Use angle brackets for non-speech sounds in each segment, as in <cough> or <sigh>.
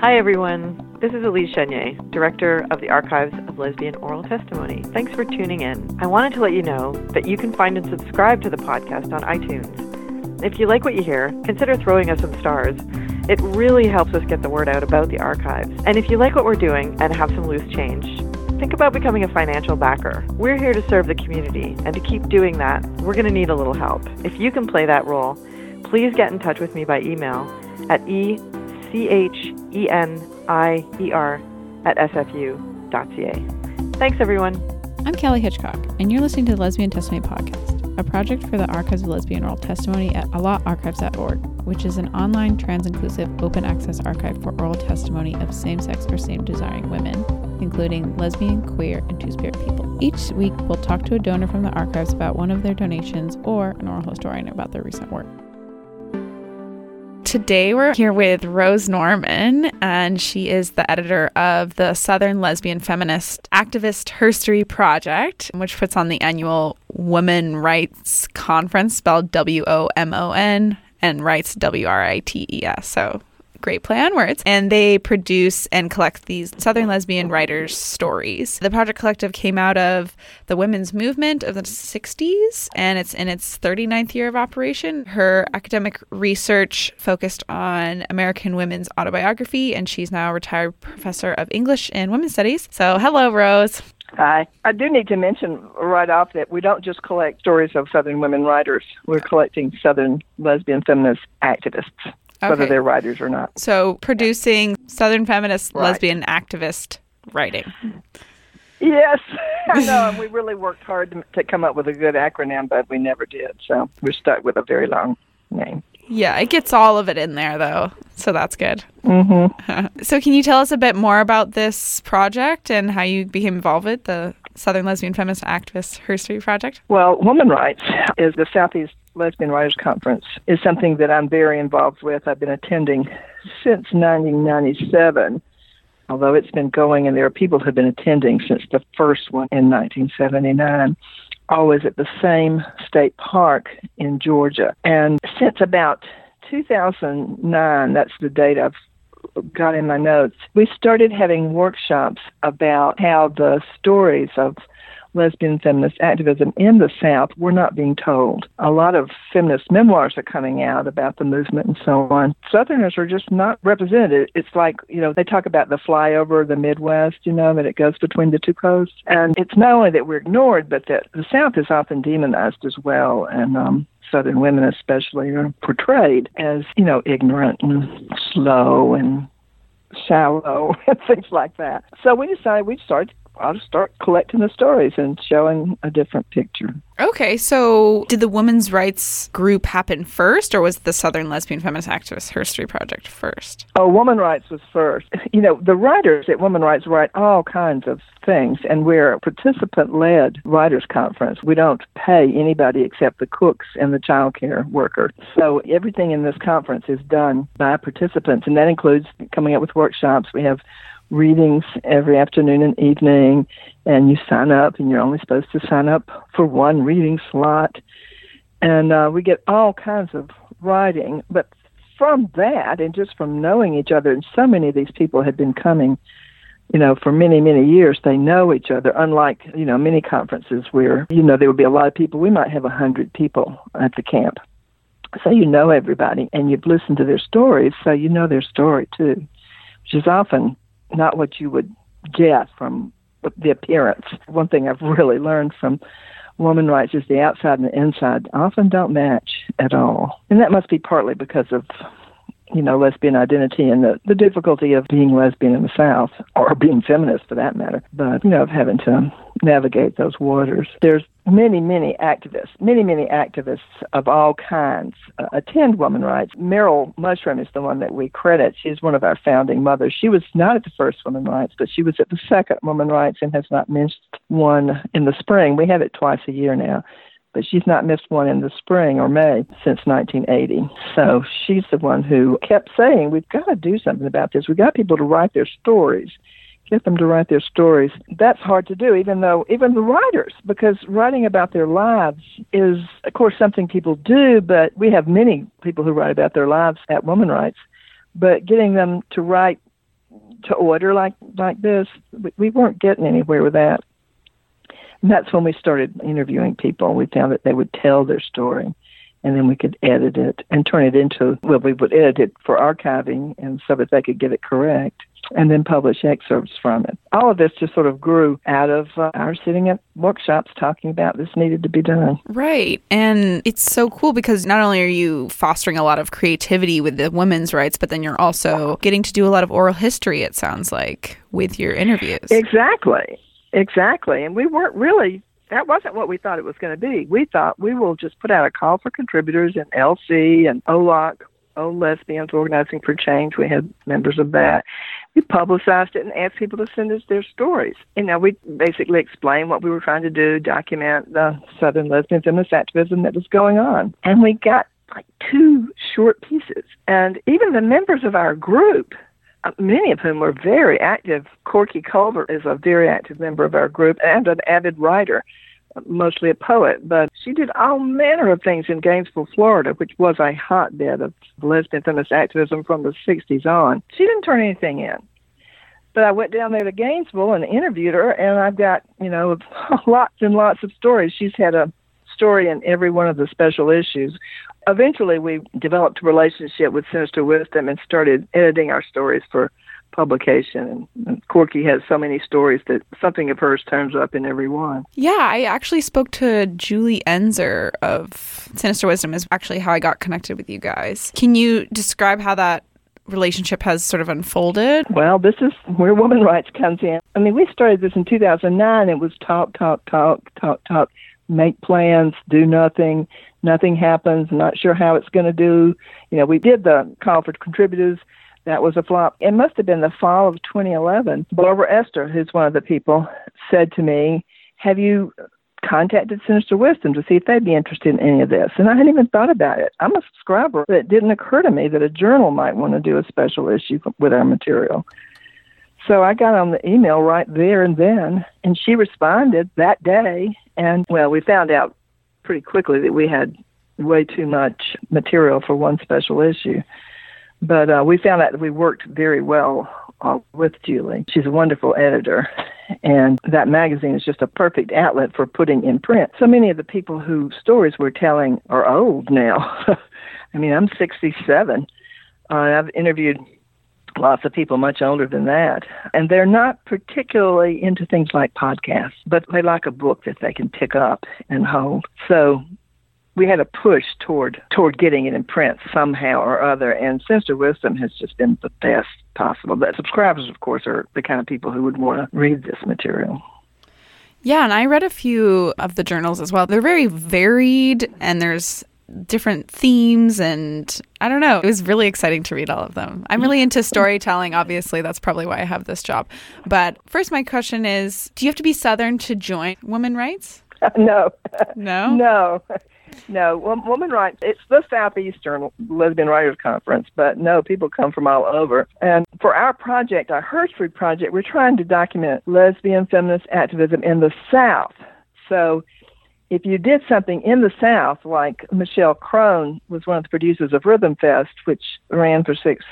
Hi, everyone. This is Elise Chenier, Director of the Archives of Lesbian Oral Testimony. Thanks for tuning in. I wanted to let you know that you can find and subscribe to the podcast on iTunes. If you like what you hear, consider throwing us some stars. It really helps us get the word out about the archives. And if you like what we're doing and have some loose change, think about becoming a financial backer. We're here to serve the community, and to keep doing that, we're going to need a little help. If you can play that role, please get in touch with me by email at e C H E N I E R at sfu.ca. Thanks, everyone. I'm Kelly Hitchcock, and you're listening to the Lesbian Testimony Podcast, a project for the Archives of Lesbian Oral Testimony at alotarchives.org, which is an online, trans inclusive, open access archive for oral testimony of same sex or same desiring women, including lesbian, queer, and two spirit people. Each week, we'll talk to a donor from the archives about one of their donations or an oral historian about their recent work. Today, we're here with Rose Norman, and she is the editor of the Southern Lesbian Feminist Activist Herstory Project, which puts on the annual Womonwrites Conference, spelled W O M O N, and Rights W R I T E S. So great play on words. And they produce and collect these Southern lesbian writers' stories. The Project Collective came out of the women's movement of the 60s, and it's in its 39th year of operation. Her academic research focused on American women's autobiography, and she's now a retired professor of English and women's studies. So, hello, Rose. Hi. I do need to mention right off that we don't just collect stories of Southern women writers. We're collecting Southern lesbian feminist activists okay. whether they're writers or not. So producing Southern feminist right. lesbian activist writing. Yes, <laughs> I know. <laughs> And we really worked hard to, to come up with a good acronym, but we never did. So we're stuck with a very long name. Yeah, it gets all of it in there though, so that's good. Mm-hmm. <laughs> so, can you tell us a bit more about this project and how you became involved with the Southern Lesbian Feminist Activist Herstory Project? Well, Womonwrites is the Southeast Lesbian Writers Conference is something that I'm very involved with. I've been attending since 1997, although it's been going and there are people who have been attending since the first one in 1979, always at the same state park in Georgia. And since about 2009, that's the date I've got in my notes, we started having workshops about how the stories of lesbian feminist activism in the South were not being told. A lot of feminist memoirs are coming out about the movement and so on. Southerners are just not represented. It's like, you know, they talk about the flyover, the Midwest, you know, that it goes between the two coasts. And it's not only that we're ignored, but that the South is often demonized as well. And, um, Southern women especially are portrayed as, you know, ignorant and slow and shallow <laughs> and things like that. So we decided we'd start I'll just start collecting the stories and showing a different picture. Okay, so did the women's rights group happen first, or was the Southern Lesbian Feminist Activist Herstory Project first? Oh, Womonwrites was first. <laughs> You know, the writers at Womonwrites write all kinds of things, and we're a participant led writers conference. We don't pay anybody except the cooks and the child care worker. So everything in this conference is done by participants, and that includes coming up with workshops. We have readings every afternoon and evening, and you sign up, and you're only supposed to sign up for one reading slot. And uh, we get all kinds of writing, but from that, and just from knowing each other, and so many of these people had been coming, you know, for many, many years. They know each other, unlike, you know, many conferences where, you know, there would be a lot of people. We might have a hundred people at the camp. So you know everybody, and you've listened to their stories, so you know their story too, which is often not what you would get from the appearance. One thing I've really learned from Womonwrites is the outside and the inside often don't match at all. And that must be partly because of you know, lesbian identity and the, the difficulty of being lesbian in the South, or being feminist for that matter, but, you know, of having to navigate those waters. There's many, many activists, many, many activists of all kinds uh, attend women rights. Merril Mushroom is the one that we credit. She's one of our founding mothers. She was not at the first Womonwrites, but she was at the second Womonwrites and has not missed one in the spring. We have it twice a year now but she's not missed one in the spring or May since 1980. So she's the one who kept saying, We've got to do something about this. We've got people to write their stories. Get them to write their stories. That's hard to do, even though, even the writers, because writing about their lives is, of course, something people do, but we have many people who write about their lives at Womonwrites. But getting them to write to order like like this. We, we weren't getting anywhere with that. And that's when we started interviewing people. We found that they would tell their story and then we could edit it and turn it into well we would edit it for archiving and so that they could get it correct and then publish excerpts from it. All of this just sort of grew out of uh, our sitting at workshops talking about this needed to be done. Right. And it's so cool because not only are you fostering a lot of creativity with the women's rights but then you're also getting to do a lot of oral history it sounds like with your interviews. Exactly exactly and we weren't really that wasn't what we thought it was going to be. We thought we will just put out a call for contributors in LC and OLOC, Old Lesbians Organizing for Change. We had members of that. We publicized it and asked people to send us their stories. You know, we basically explained what we were trying to do, document the Southern lesbian feminist activism that was going on. And we got like two short pieces. And even the members of our group many of whom were very active. Corky Culver is a very active member of our group and an avid writer, mostly a poet. But she did all manner of things in Gainesville, Florida, which was a hotbed of lesbian feminist activism from the 60s on. She didn't turn anything in. But I went down there to Gainesville and interviewed her, and I've got, you know, <laughs> lots and lots of stories. She's had a story in every one of the special issues eventually we developed a relationship with Sinister Wisdom and started editing our stories for publication. And, Corky has so many stories that something of hers turns up in every one. Yeah, I actually spoke to Julie Enszer of Sinister Wisdom, is actually how I got connected with you guys. Can you describe how that relationship has sort of unfolded? Well, this is where Womonwrites comes in. I mean, we started this in 2009. It was talk, talk, talk, talk, talk, make plans, do nothing nothing happens, not sure how it's going to do. You know, we did the call for contributors. That was a flop. It must have been the fall of 2011. Barbara Esther, who's one of the people, said to me, Have you contacted Sinister Wisdom to see if they'd be interested in any of this? And I hadn't even thought about it. I'm a subscriber, but it didn't occur to me that a journal might want to do a special issue with our material. So I got on the email right there and then, and she responded that day. And well, we found out pretty quickly that we had way too much material for one special issue. But uh, we found out that we worked very well uh, with Julie. She's a wonderful editor, and that magazine is just a perfect outlet for putting in print. So many of the people whose stories we're telling are old now. <laughs> I mean, I'm 67. Uh, I've interviewed lots of people much older than that. And they're not particularly into things like podcasts, but they like a book that they can pick up and hold. So we had a push toward toward getting it in print somehow or other and Sinister Wisdom has just been the best possible. But subscribers of course are the kind of people who would want to read this material. Yeah, and I read a few of the journals as well. They're very varied and there's different themes and I don't know. It was really exciting to read all of them. I'm really into storytelling, obviously. That's probably why I have this job. But first, my question is Do you have to be Southern to join Womonwrites? <laughs> no. No? <laughs> No. <laughs> No, Womonwrites, it's the Southeastern Lesbian Writers Conference, but no, people come from all over. And for our project, our Herstory project, we're trying to document lesbian feminist activism in the South. So if you did something in the South, like Michelle Crone was one of the producers of Rhythm Fest, which ran for six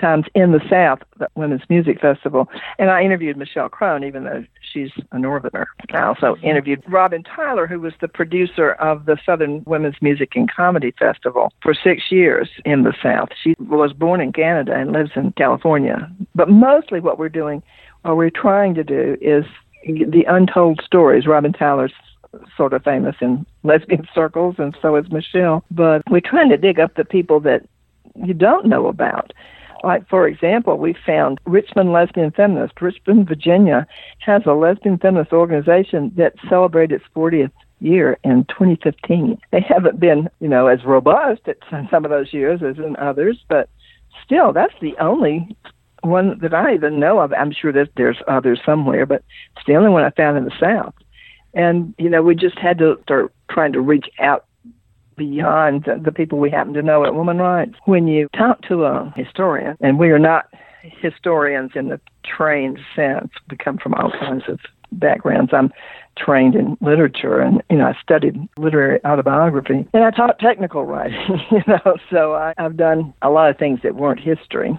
times in the South, the Women's Music Festival, and I interviewed Michelle Crone, even though she's a Northerner. I also interviewed Robin Tyler, who was the producer of the Southern Women's Music and Comedy Festival for six years in the South. She was born in Canada and lives in California. But mostly what we're doing, what we're trying to do, is the untold stories. Robin Tyler's sort of famous in lesbian circles, and so is Michelle. But we're trying to dig up the people that you don't know about. Like, for example, we found Richmond Lesbian Feminist. Richmond, Virginia has a lesbian feminist organization that celebrated its 40th year in 2015. They haven't been, you know, as robust at some of those years as in others, but still, that's the only one that I even know of. I'm sure that there's others somewhere, but it's the only one I found in the South. And, you know, we just had to start trying to reach out beyond the, the people we happen to know at Womonwrites. When you talk to a historian, and we are not historians in the trained sense, we come from all kinds of backgrounds. I'm trained in literature and you know I studied literary autobiography and I taught technical writing <laughs> you know so I, I've done a lot of things that weren't history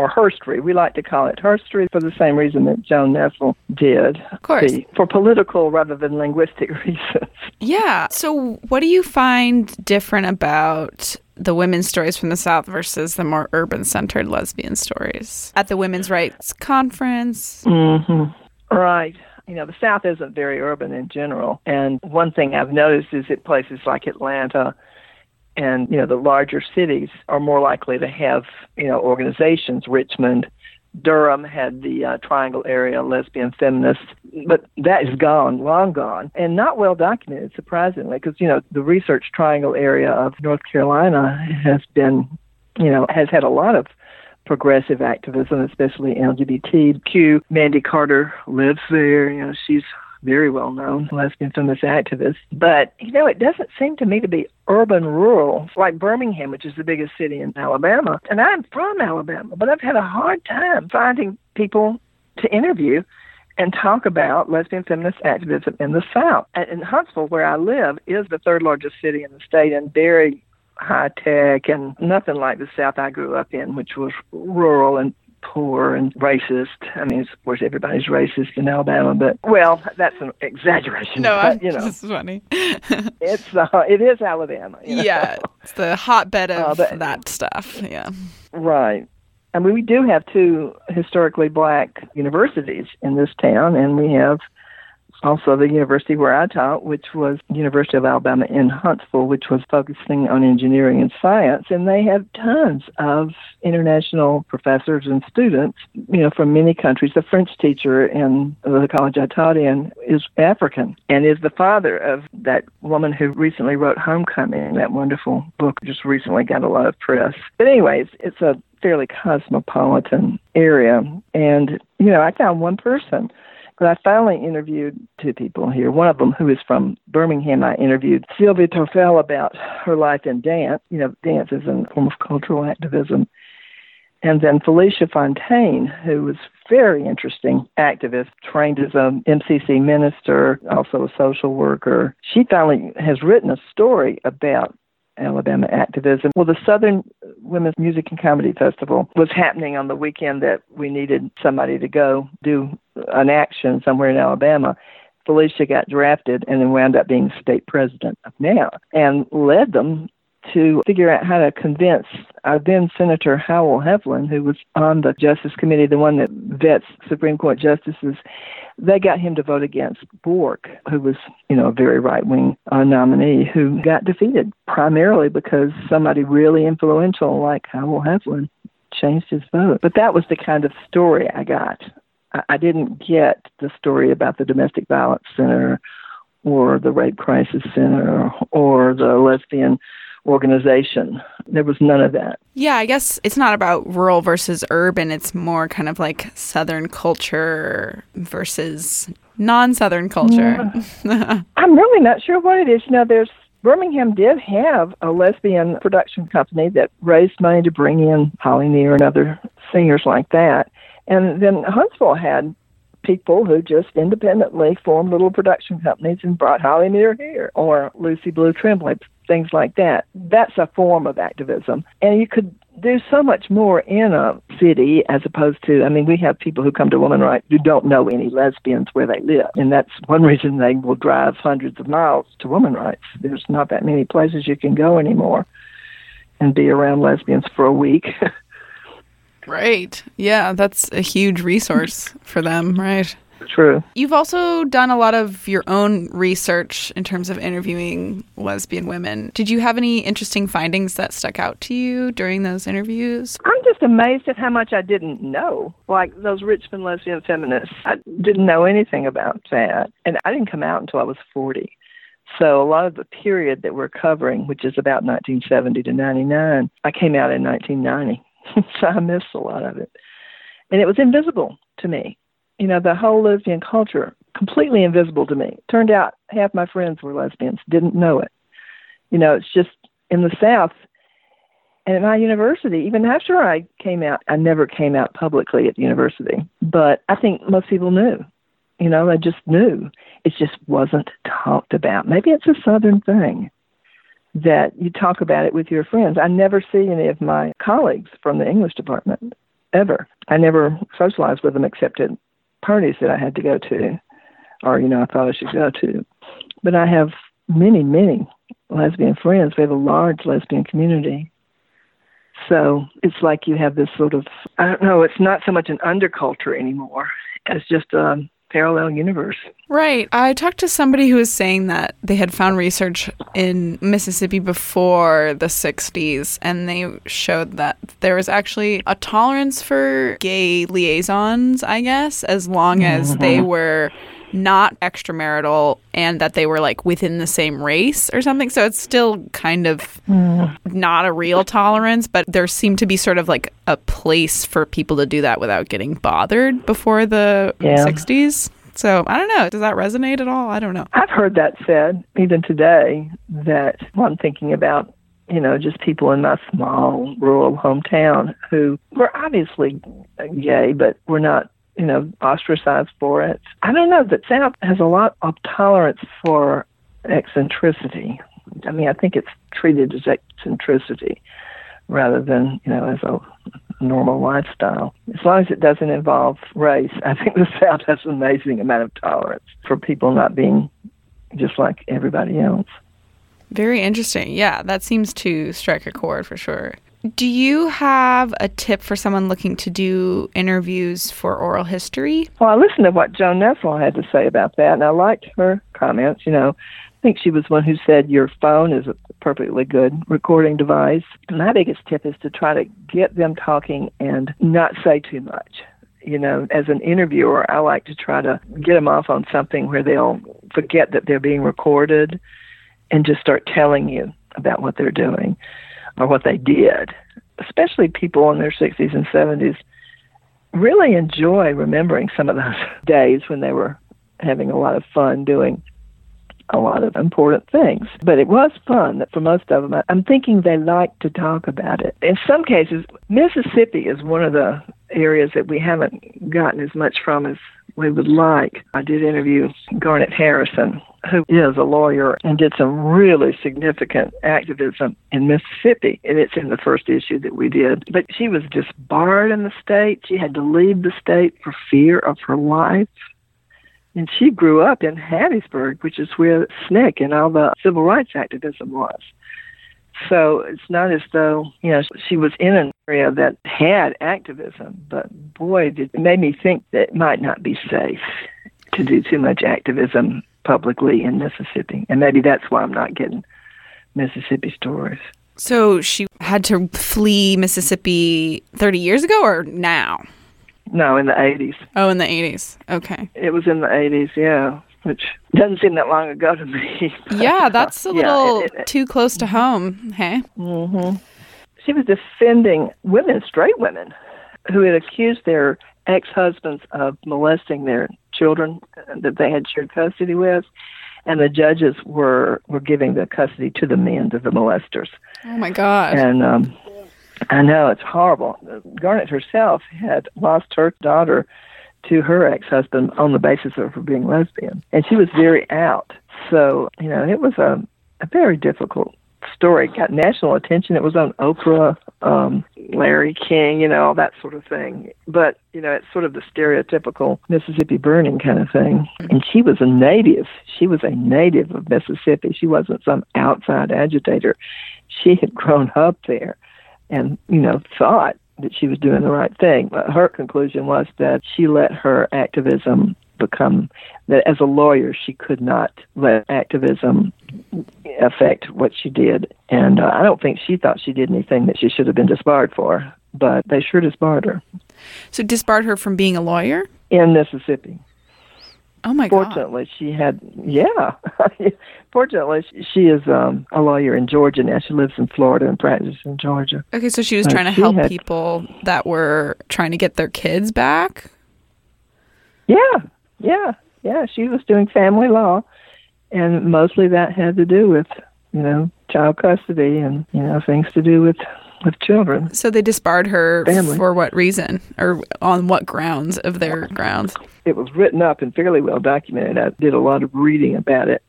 or herstory. We like to call it herstory for the same reason that Joan Nestle did. Of course. The, for political rather than linguistic <laughs> reasons. Yeah. So, what do you find different about the women's stories from the South versus the more urban centered lesbian stories at the Women's Rights Conference? Mm-hmm. Right. You know, the South isn't very urban in general. And one thing I've noticed is that places like Atlanta and, you know, the larger cities are more likely to have, you know, organizations. Richmond, Durham had the uh, Triangle Area Lesbian Feminists, but that is gone, long gone, and not well documented, surprisingly, because you know the Research Triangle area of North Carolina has been, you know, has had a lot of progressive activism, especially LGBTQ. Mandy Carter lives there. You know, she's very well known lesbian feminist activist. But, you know, it doesn't seem to me to be urban rural, like Birmingham, which is the biggest city in Alabama. And I'm from Alabama, but I've had a hard time finding people to interview and talk about lesbian feminist activism in the South. And Huntsville, where I live, is the third largest city in the state and very high tech and nothing like the South I grew up in, which was rural and poor and racist. I mean, of course, everybody's racist in Alabama, but well, that's an exaggeration. No, but, you know, <laughs> this is funny. <laughs> it's uh, it is Alabama. You know? Yeah, it's the hotbed of uh, but, that stuff. Yeah, right. I mean, we do have two historically black universities in this town, and we have also the university where I taught, which was University of Alabama in Huntsville, which was focusing on engineering and science, and they have tons of international professors and students, you know, from many countries. The French teacher in the college I taught in is African and is the father of that woman who recently wrote Homecoming, that wonderful book just recently got a lot of press. But anyways, it's a fairly cosmopolitan area and you know, I found one person but I finally interviewed two people here. One of them, who is from Birmingham, I interviewed Sylvia Toffel about her life in dance. You know, dance is a form of cultural activism. And then Felicia Fontaine, who was very interesting activist, trained as a MCC minister, also a social worker. She finally has written a story about Alabama activism. Well, the Southern Women's Music and Comedy Festival was happening on the weekend that we needed somebody to go do an action somewhere in Alabama. Felicia got drafted and then wound up being state president of NOW and led them to figure out how to convince our then Senator Howell Heflin, who was on the Justice Committee, the one that vets Supreme Court justices, they got him to vote against Bork, who was, you know, a very right wing uh, nominee who got defeated primarily because somebody really influential like Howell Heflin changed his vote. But that was the kind of story I got. I, I didn't get the story about the Domestic Violence Center or the Rape Crisis Center or the lesbian organization. There was none of that. Yeah, I guess it's not about rural versus urban. It's more kind of like Southern culture versus non Southern culture. Yeah. <laughs> I'm really not sure what it is. You know, there's Birmingham did have a lesbian production company that raised money to bring in Holly Near and other singers like that. And then Huntsville had people who just independently formed little production companies and brought Holly Near here, or Lucy Blue Tremblay, things like that. That's a form of activism. And you could do so much more in a city as opposed to, I mean, we have people who come to Womonwrites who don't know any lesbians where they live. And that's one reason they will drive hundreds of miles to Womonwrites. There's not that many places you can go anymore and be around lesbians for a week. <laughs> Right. Yeah, that's a huge resource for them, right? True. You've also done a lot of your own research in terms of interviewing lesbian women. Did you have any interesting findings that stuck out to you during those interviews? I'm just amazed at how much I didn't know. Like those Richmond lesbian feminists, I didn't know anything about that. And I didn't come out until I was 40. So a lot of the period that we're covering, which is about 1970 to 99, I came out in 1990. <laughs> so I missed a lot of it. And it was invisible to me. You know, the whole lesbian culture, completely invisible to me. Turned out half my friends were lesbians, didn't know it. You know, it's just in the South and at my university, even after I came out, I never came out publicly at the university. But I think most people knew. You know, they just knew. It just wasn't talked about. Maybe it's a Southern thing that you talk about it with your friends. I never see any of my colleagues from the English department ever. I never socialized with them except at parties that I had to go to, or you know I thought I should go to. But I have many, many lesbian friends. We have a large lesbian community. So it's like you have this sort of, I don't know, it's not so much an underculture anymore as just a parallel universe. Right. I talked to somebody who was saying that they had found research in Mississippi before the 60s, and they showed that there was actually a tolerance for gay liaisons, I guess, as long as mm-hmm. they <laughs> were not extramarital and that they were like within the same race or something. So it's still kind of mm. not a real tolerance, but there seemed to be sort of like a place for people to do that without getting bothered before the yeah. 60s. So I don't know. Does that resonate at all? I don't know. I've heard that said even today that well, I'm thinking about you know, just people in my small rural hometown who were obviously gay, but were not you know, ostracized for it. I don't know. that South has a lot of tolerance for eccentricity. I mean, I think it's treated as eccentricity rather than, you know, as a normal lifestyle. As long as it doesn't involve race, I think the South has an amazing amount of tolerance for people not being just like everybody else. Very interesting. Yeah, that seems to strike a chord for sure. Do you have a tip for someone looking to do interviews for oral history? Well, I listened to what Joan Nestle had to say about that, and I liked her comments. You know, I think she was one who said your phone is a perfectly good recording device. My biggest tip is to try to get them talking and not say too much. You know, as an interviewer, I like to try to get them off on something where they'll forget that they're being recorded and just start telling you about what they're doing or what they did, especially people in their 60s and 70s, really enjoy remembering some of those <laughs> days when they were having a lot of fun doing a lot of important things. But it was fun that for most of them, I'm thinking they like to talk about it. In some cases, Mississippi is one of the areas that we haven't gotten as much from as we would like. I did interview Garnet Harrison, who is a lawyer and did some really significant activism in Mississippi. And it's in the first issue that we did. But she was disbarred in the state. She had to leave the state for fear of her life. And she grew up in Hattiesburg, which is where SNCC and all the civil rights activism was. So it's not as though, you know, she was in an area that had activism, but boy, did, it made me think that it might not be safe to do too much activism publicly in Mississippi. And maybe that's why I'm not getting Mississippi stories. So she had to flee Mississippi 30 years ago or now? No, in the 80s. Oh, in the 80s. Okay. It was in the 80s, yeah which doesn't seem that long ago to me. <laughs> yeah, that's a little yeah, it, it, too close to home. Hey. Mm-hmm. She was defending women, straight women, who had accused their ex-husbands of molesting their children that they had shared custody with, and the judges were were giving the custody to the men, to the molesters. Oh my God! And um, I know it's horrible. Garnet herself had lost her daughter to her ex-husband on the basis of her being lesbian, and she was very out. So you know, it was a a very difficult story. It got national attention. It was on Oprah, um, Larry King, you know, all that sort of thing. But you know, it's sort of the stereotypical Mississippi burning kind of thing. And she was a native. She was a native of Mississippi. She wasn't some outside agitator. She had grown up there and, you know, thought that she was doing the right thing. But her conclusion was that she let her activism become that as a lawyer she could not let activism affect what she did. And uh, i don't think she thought she did anything that she should have been disbarred for but they sure disbarred her. So disbarred her from being a lawyer? In mississippi Oh my God. Fortunately, she had, yeah. <laughs> Fortunately, she is um, a lawyer in Georgia now. She lives in Florida and practices in Georgia. Okay, so she was trying to help had, people that were trying to get their kids back? Yeah, yeah, yeah. She was doing family law, and mostly that had to do with, you know, child custody and, you know, things to do with with children. So they disbarred her Family. for what reason or on what grounds of their grounds? It was written up and fairly well documented. I did a lot of reading about it.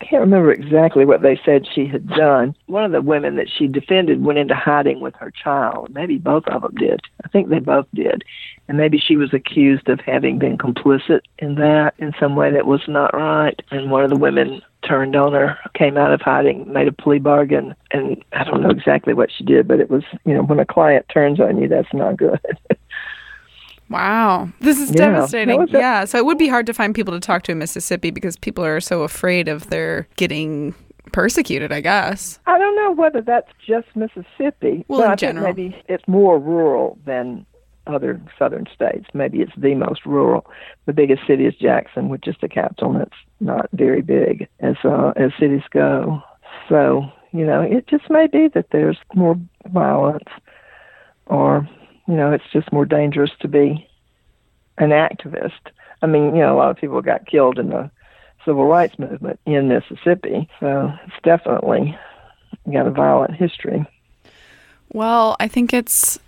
I can't remember exactly what they said she had done. One of the women that she defended went into hiding with her child. Maybe both of them did. I think they both did. And maybe she was accused of having been complicit in that in some way that was not right. And one of the women turned on her, came out of hiding, made a plea bargain, and I don't know exactly what she did, but it was, you know, when a client turns on you, that's not good. <laughs> Wow. This is Yeah. devastating. Yeah. So it would be hard to find people to talk to in Mississippi because people are so afraid of their getting persecuted, I guess. I don't know whether that's just Mississippi. Well, in I think general. maybe it's more rural than other southern states. Maybe it's the most rural. The biggest city is Jackson, which is the capital, and it's not very big as uh, as cities go. So you know, it just may be that there's more violence, or you know, it's just more dangerous to be an activist. I mean, you know, a lot of people got killed in the civil rights movement in Mississippi, so it's definitely got a violent history. Well, I think it's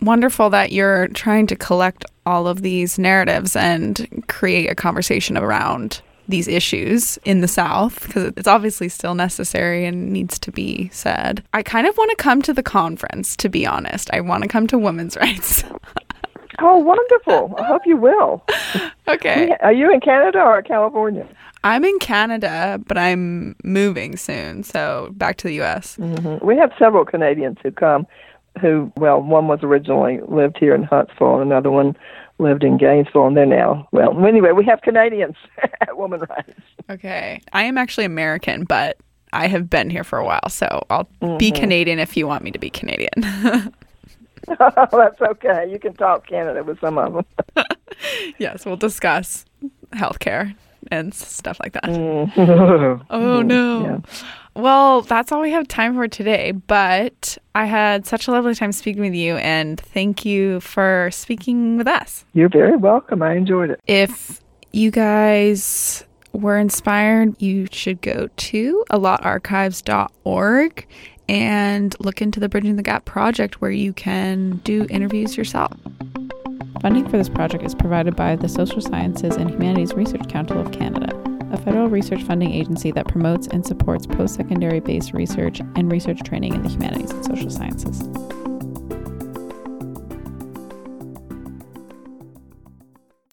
wonderful that you're trying to collect all of these narratives and create a conversation around these issues in the South because it's obviously still necessary and needs to be said. I kind of want to come to the conference, to be honest. I want to come to women's <laughs> rights. Oh, wonderful! I hope you will. <laughs> okay. Are you in Canada or California? I'm in Canada, but I'm moving soon. So back to the US. hmm We have several Canadians who come. Who, well, one was originally lived here in Huntsville, and another one lived in Gainesville, and they're now. Well, anyway, we have Canadians <laughs> at Womonwrites. Okay. I am actually American, but I have been here for a while. So I'll be mm-hmm. Canadian if you want me to be Canadian. oh, <laughs> <laughs> That's okay. You can talk Canada with some of them. yes, we'll discuss healthcare and stuff like that. oh Oh, no. Yeah. Well, that's all we have time for today. But I had such a lovely time speaking with you, and thank you for speaking with us. You're very welcome. I enjoyed it. If you guys were inspired, you should go to alotarchives.org and look into the Bridging the Gap project where you can do interviews yourself. Funding for this project is provided by the Social Sciences and Humanities Research Council of Canada, a federal research funding agency that promotes and supports post secondary based research and research training in the humanities and social sciences.